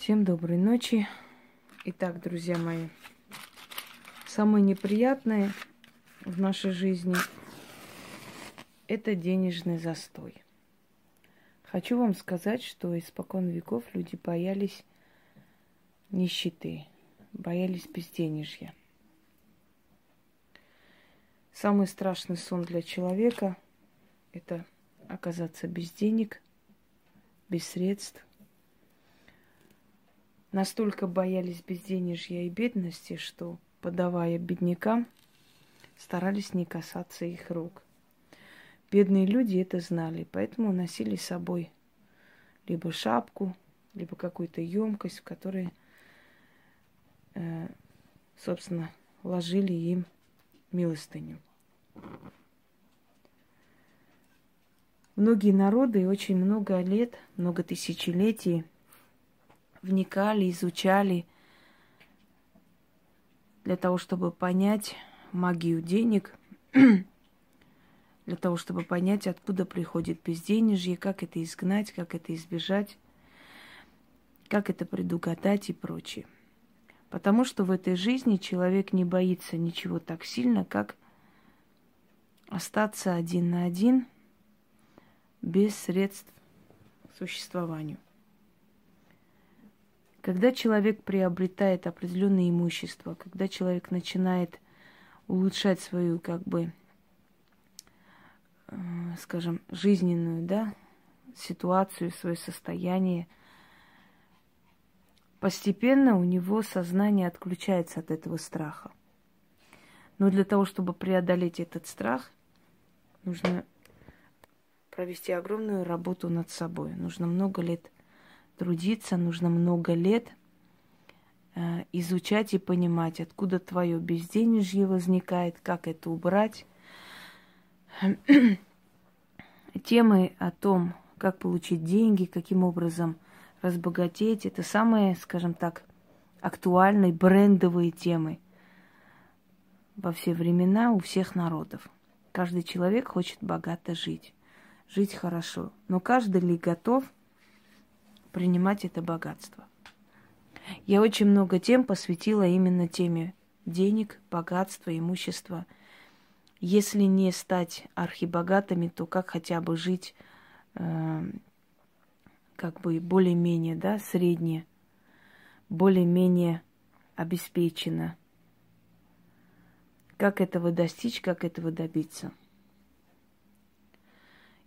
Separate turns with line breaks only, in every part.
Всем доброй ночи. Итак, друзья мои, самое неприятное в нашей жизни – это денежный застой. Хочу вам сказать, что испокон веков люди боялись нищеты, боялись безденежья. Самый страшный сон для человека – это оказаться без денег, без средств, настолько боялись безденежья и бедности, что, подавая беднякам, старались не касаться их рук. Бедные люди это знали, поэтому носили с собой либо шапку, либо какую-то емкость, в которой, э, собственно, ложили им милостыню. Многие народы очень много лет, много тысячелетий – вникали, изучали для того, чтобы понять магию денег, для того, чтобы понять, откуда приходит безденежье, как это изгнать, как это избежать, как это предугадать и прочее. Потому что в этой жизни человек не боится ничего так сильно, как остаться один на один без средств к существованию. Когда человек приобретает определенное имущество, когда человек начинает улучшать свою, как бы, э, скажем, жизненную, да, ситуацию, свое состояние, постепенно у него сознание отключается от этого страха. Но для того, чтобы преодолеть этот страх, нужно провести огромную работу над собой. Нужно много лет трудиться, нужно много лет э, изучать и понимать, откуда твое безденежье возникает, как это убрать. Темы о том, как получить деньги, каким образом разбогатеть, это самые, скажем так, актуальные брендовые темы во все времена у всех народов. Каждый человек хочет богато жить, жить хорошо. Но каждый ли готов – принимать это богатство. Я очень много тем посвятила именно теме денег, богатства, имущества. Если не стать архибогатыми, то как хотя бы жить э, как бы более-менее, да, средне, более-менее обеспечено. Как этого достичь, как этого добиться.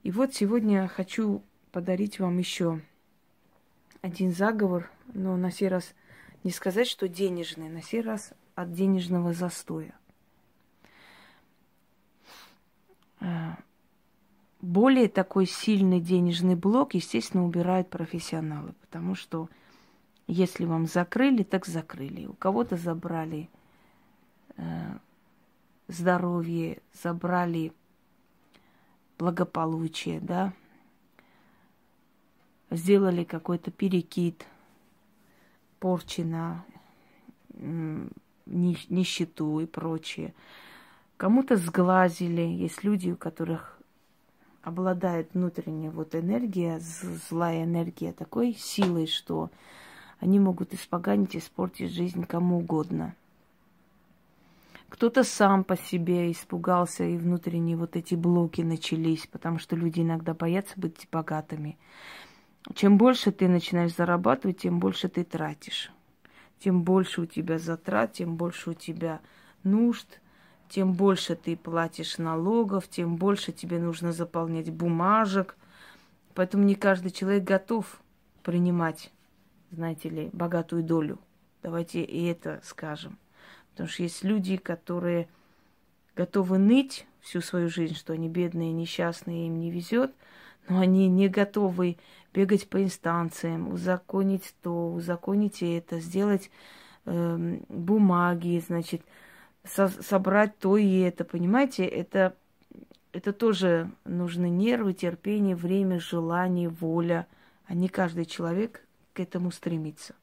И вот сегодня хочу подарить вам еще один заговор, но на сей раз не сказать, что денежный, на сей раз от денежного застоя. А, более такой сильный денежный блок, естественно, убирают профессионалы, потому что если вам закрыли, так закрыли. У кого-то забрали э, здоровье, забрали благополучие, да, сделали какой-то перекид, порчи на нищету и прочее. Кому-то сглазили. Есть люди, у которых обладает внутренняя вот энергия, злая энергия такой силой, что они могут испоганить, испортить жизнь кому угодно. Кто-то сам по себе испугался, и внутренние вот эти блоки начались, потому что люди иногда боятся быть богатыми. Чем больше ты начинаешь зарабатывать, тем больше ты тратишь. Тем больше у тебя затрат, тем больше у тебя нужд, тем больше ты платишь налогов, тем больше тебе нужно заполнять бумажек. Поэтому не каждый человек готов принимать, знаете ли, богатую долю. Давайте и это скажем. Потому что есть люди, которые готовы ныть всю свою жизнь, что они бедные, несчастные, им не везет, но они не готовы бегать по инстанциям, узаконить то, узаконить это, сделать э, бумаги, значит, со собрать то и это, понимаете, это, это тоже нужны нервы, терпение, время, желание, воля, а не каждый человек к этому стремится.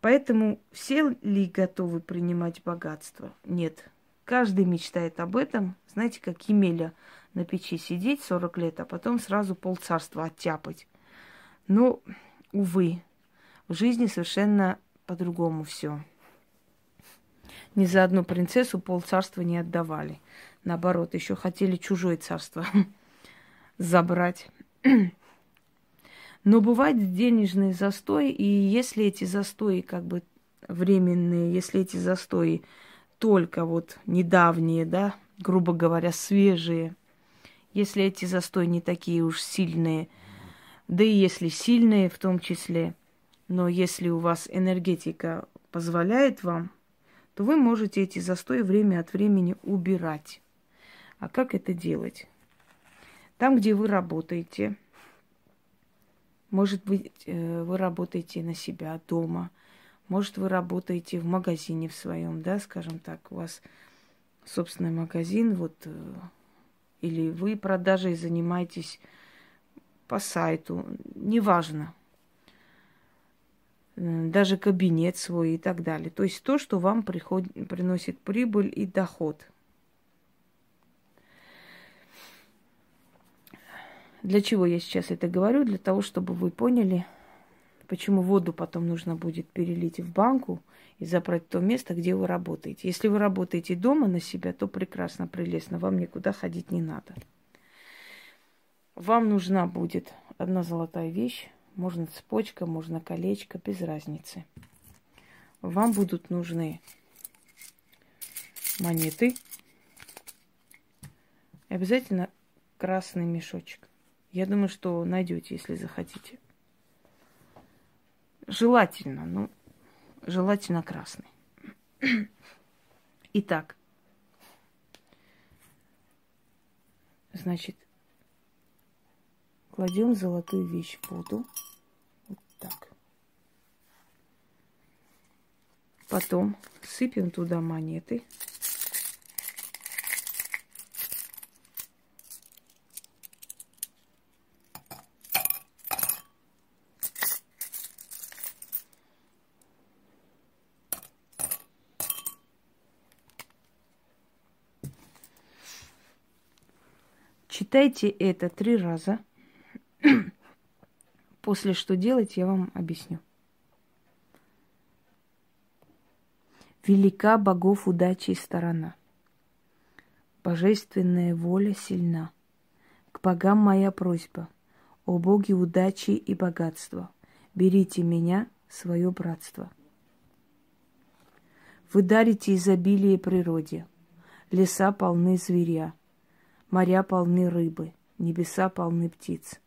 Поэтому все ли готовы принимать богатство? Нет. Каждый мечтает об этом. Знаете, как Емеля на печи сидеть 40 лет, а потом сразу полцарства оттяпать. Но, увы, В жизни совершенно по-другому все. Ни за одну принцессу пол царства не отдавали. Наоборот, еще хотели чужое царство забрать. Но бывает денежный застой, и если эти застои как бы временные, если эти застои только вот недавние, да, грубо говоря, свежие, если эти застои не такие уж сильные, да и если сильные в том числе, но если у вас энергетика позволяет вам, то вы можете эти застои время от времени убирать. А как это делать? Там, где вы работаете, может быть, э, вы работаете на себя дома, может, вы работаете в магазине в своем, да, скажем так, у вас собственный магазин, вот, э, или вы продажей занимаетесь по сайту, неважно даже кабинет свой и так далее. То есть то, что вам приход... приносит прибыль и доход. Для чего я сейчас это говорю? Для того, чтобы вы поняли, почему воду потом нужно будет перелить в банку и забрать то место, где вы работаете. Если вы работаете дома на себя, то прекрасно, прелестно, вам никуда ходить не надо. Вам нужна будет одна золотая вещь, можно цепочка, можно колечко, без разницы. Вам будут нужны монеты. И обязательно красный мешочек. Я думаю, что найдете, если захотите. Желательно, ну, желательно красный. Итак, значит, кладем золотую вещь в воду. Так. Потом сыпем туда монеты. Читайте это три раза. После что делать, я вам объясню. Велика богов удачи и сторона. Божественная воля сильна. К богам моя просьба. О боги удачи и богатства, берите меня, свое братство. Вы дарите изобилие природе. Леса полны зверя, моря полны рыбы, небеса полны птиц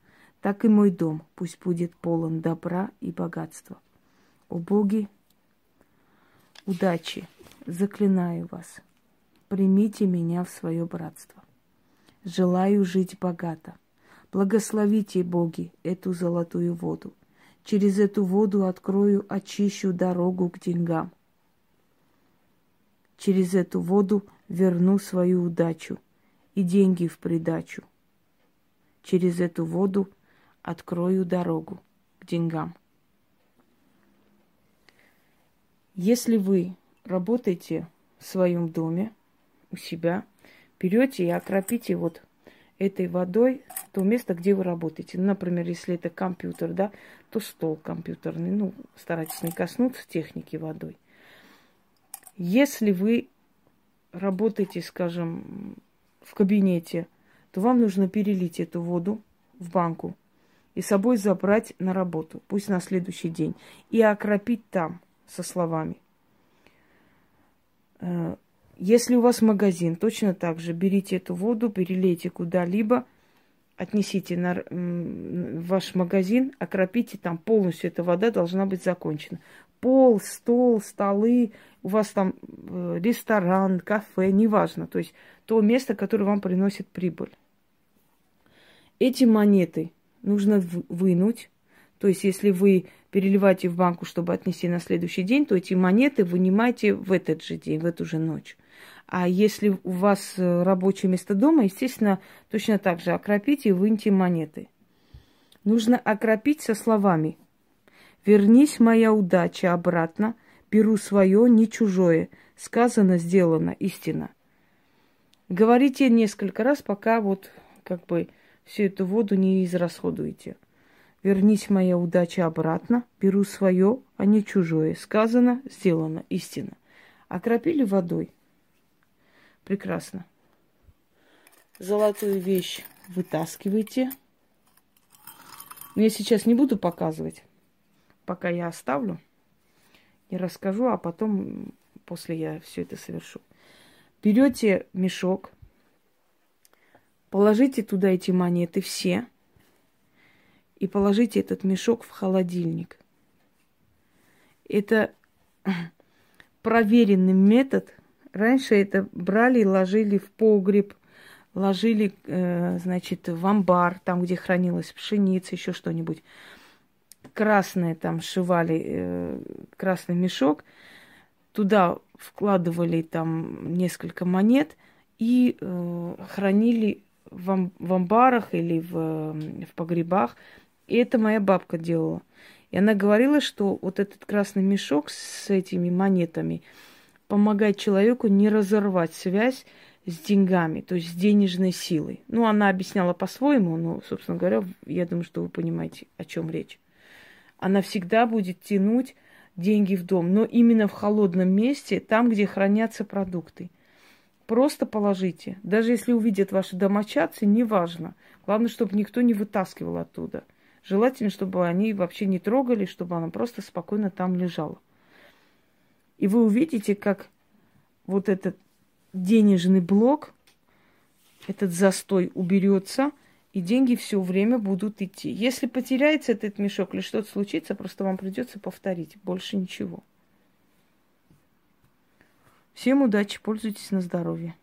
так и мой дом пусть будет полон добра и богатства. О боги, удачи, заклинаю вас, примите меня в свое братство. Желаю жить богато. Благословите, боги, эту золотую воду. Через эту воду открою, очищу дорогу к деньгам. Через эту воду верну свою удачу и деньги в придачу. Через эту воду открою дорогу к деньгам. Если вы работаете в своем доме, у себя, берете и окропите вот этой водой то место, где вы работаете. Ну, например, если это компьютер, да, то стол компьютерный. Ну, старайтесь не коснуться техники водой. Если вы работаете, скажем, в кабинете, то вам нужно перелить эту воду в банку и собой забрать на работу, пусть на следующий день, и окропить там со словами. Э, если у вас магазин, точно так же берите эту воду, перелейте куда-либо, отнесите на ваш магазин, окропите там полностью, эта вода должна быть закончена. Пол, стол, столы, у вас там э, ресторан, кафе, неважно. То есть то место, которое вам приносит прибыль. Эти монеты – нужно вынуть. То есть, если вы переливаете в банку, чтобы отнести на следующий день, то эти монеты вынимайте в этот же день, в эту же ночь. А если у вас э, рабочее место дома, естественно, точно так же окропите и выньте монеты. Нужно окропить со словами «Вернись, моя удача, обратно, беру свое, не чужое, сказано, сделано, истина». Говорите несколько раз, пока вот как бы всю эту воду не израсходуете. Вернись моя удача обратно, беру свое, а не чужое. Сказано, сделано, истина. Окропили водой. Прекрасно. Золотую вещь вытаскивайте. Но я сейчас не буду показывать, пока я оставлю. Не расскажу, а потом, после я все это совершу. Берете мешок, положите туда эти монеты все и положите этот мешок в холодильник. Это проверенный метод. Раньше это брали и ложили в погреб, ложили, э, значит, в амбар, там, где хранилась пшеница, еще что-нибудь. Красное там шивали, э, красный мешок, туда вкладывали там несколько монет и э, хранили в, в амбарах или в, в погребах. И это моя бабка делала. И она говорила, что вот этот красный мешок с этими монетами помогает человеку не разорвать связь с деньгами, то есть с денежной силой. Ну, она объясняла по-своему, но, собственно говоря, я думаю, что вы понимаете, о чем речь. Она всегда будет тянуть деньги в дом, но именно в холодном месте, там, где хранятся продукты. Просто положите. Даже если увидят ваши домочадцы, неважно. Главное, чтобы никто не вытаскивал оттуда. Желательно, чтобы они вообще не трогали, чтобы она просто спокойно там лежала. И вы увидите, как вот этот денежный блок, этот застой уберется, и деньги все время будут идти. Если потеряется этот мешок или что-то случится, просто вам придется повторить. Больше ничего. Всем удачи, пользуйтесь на здоровье.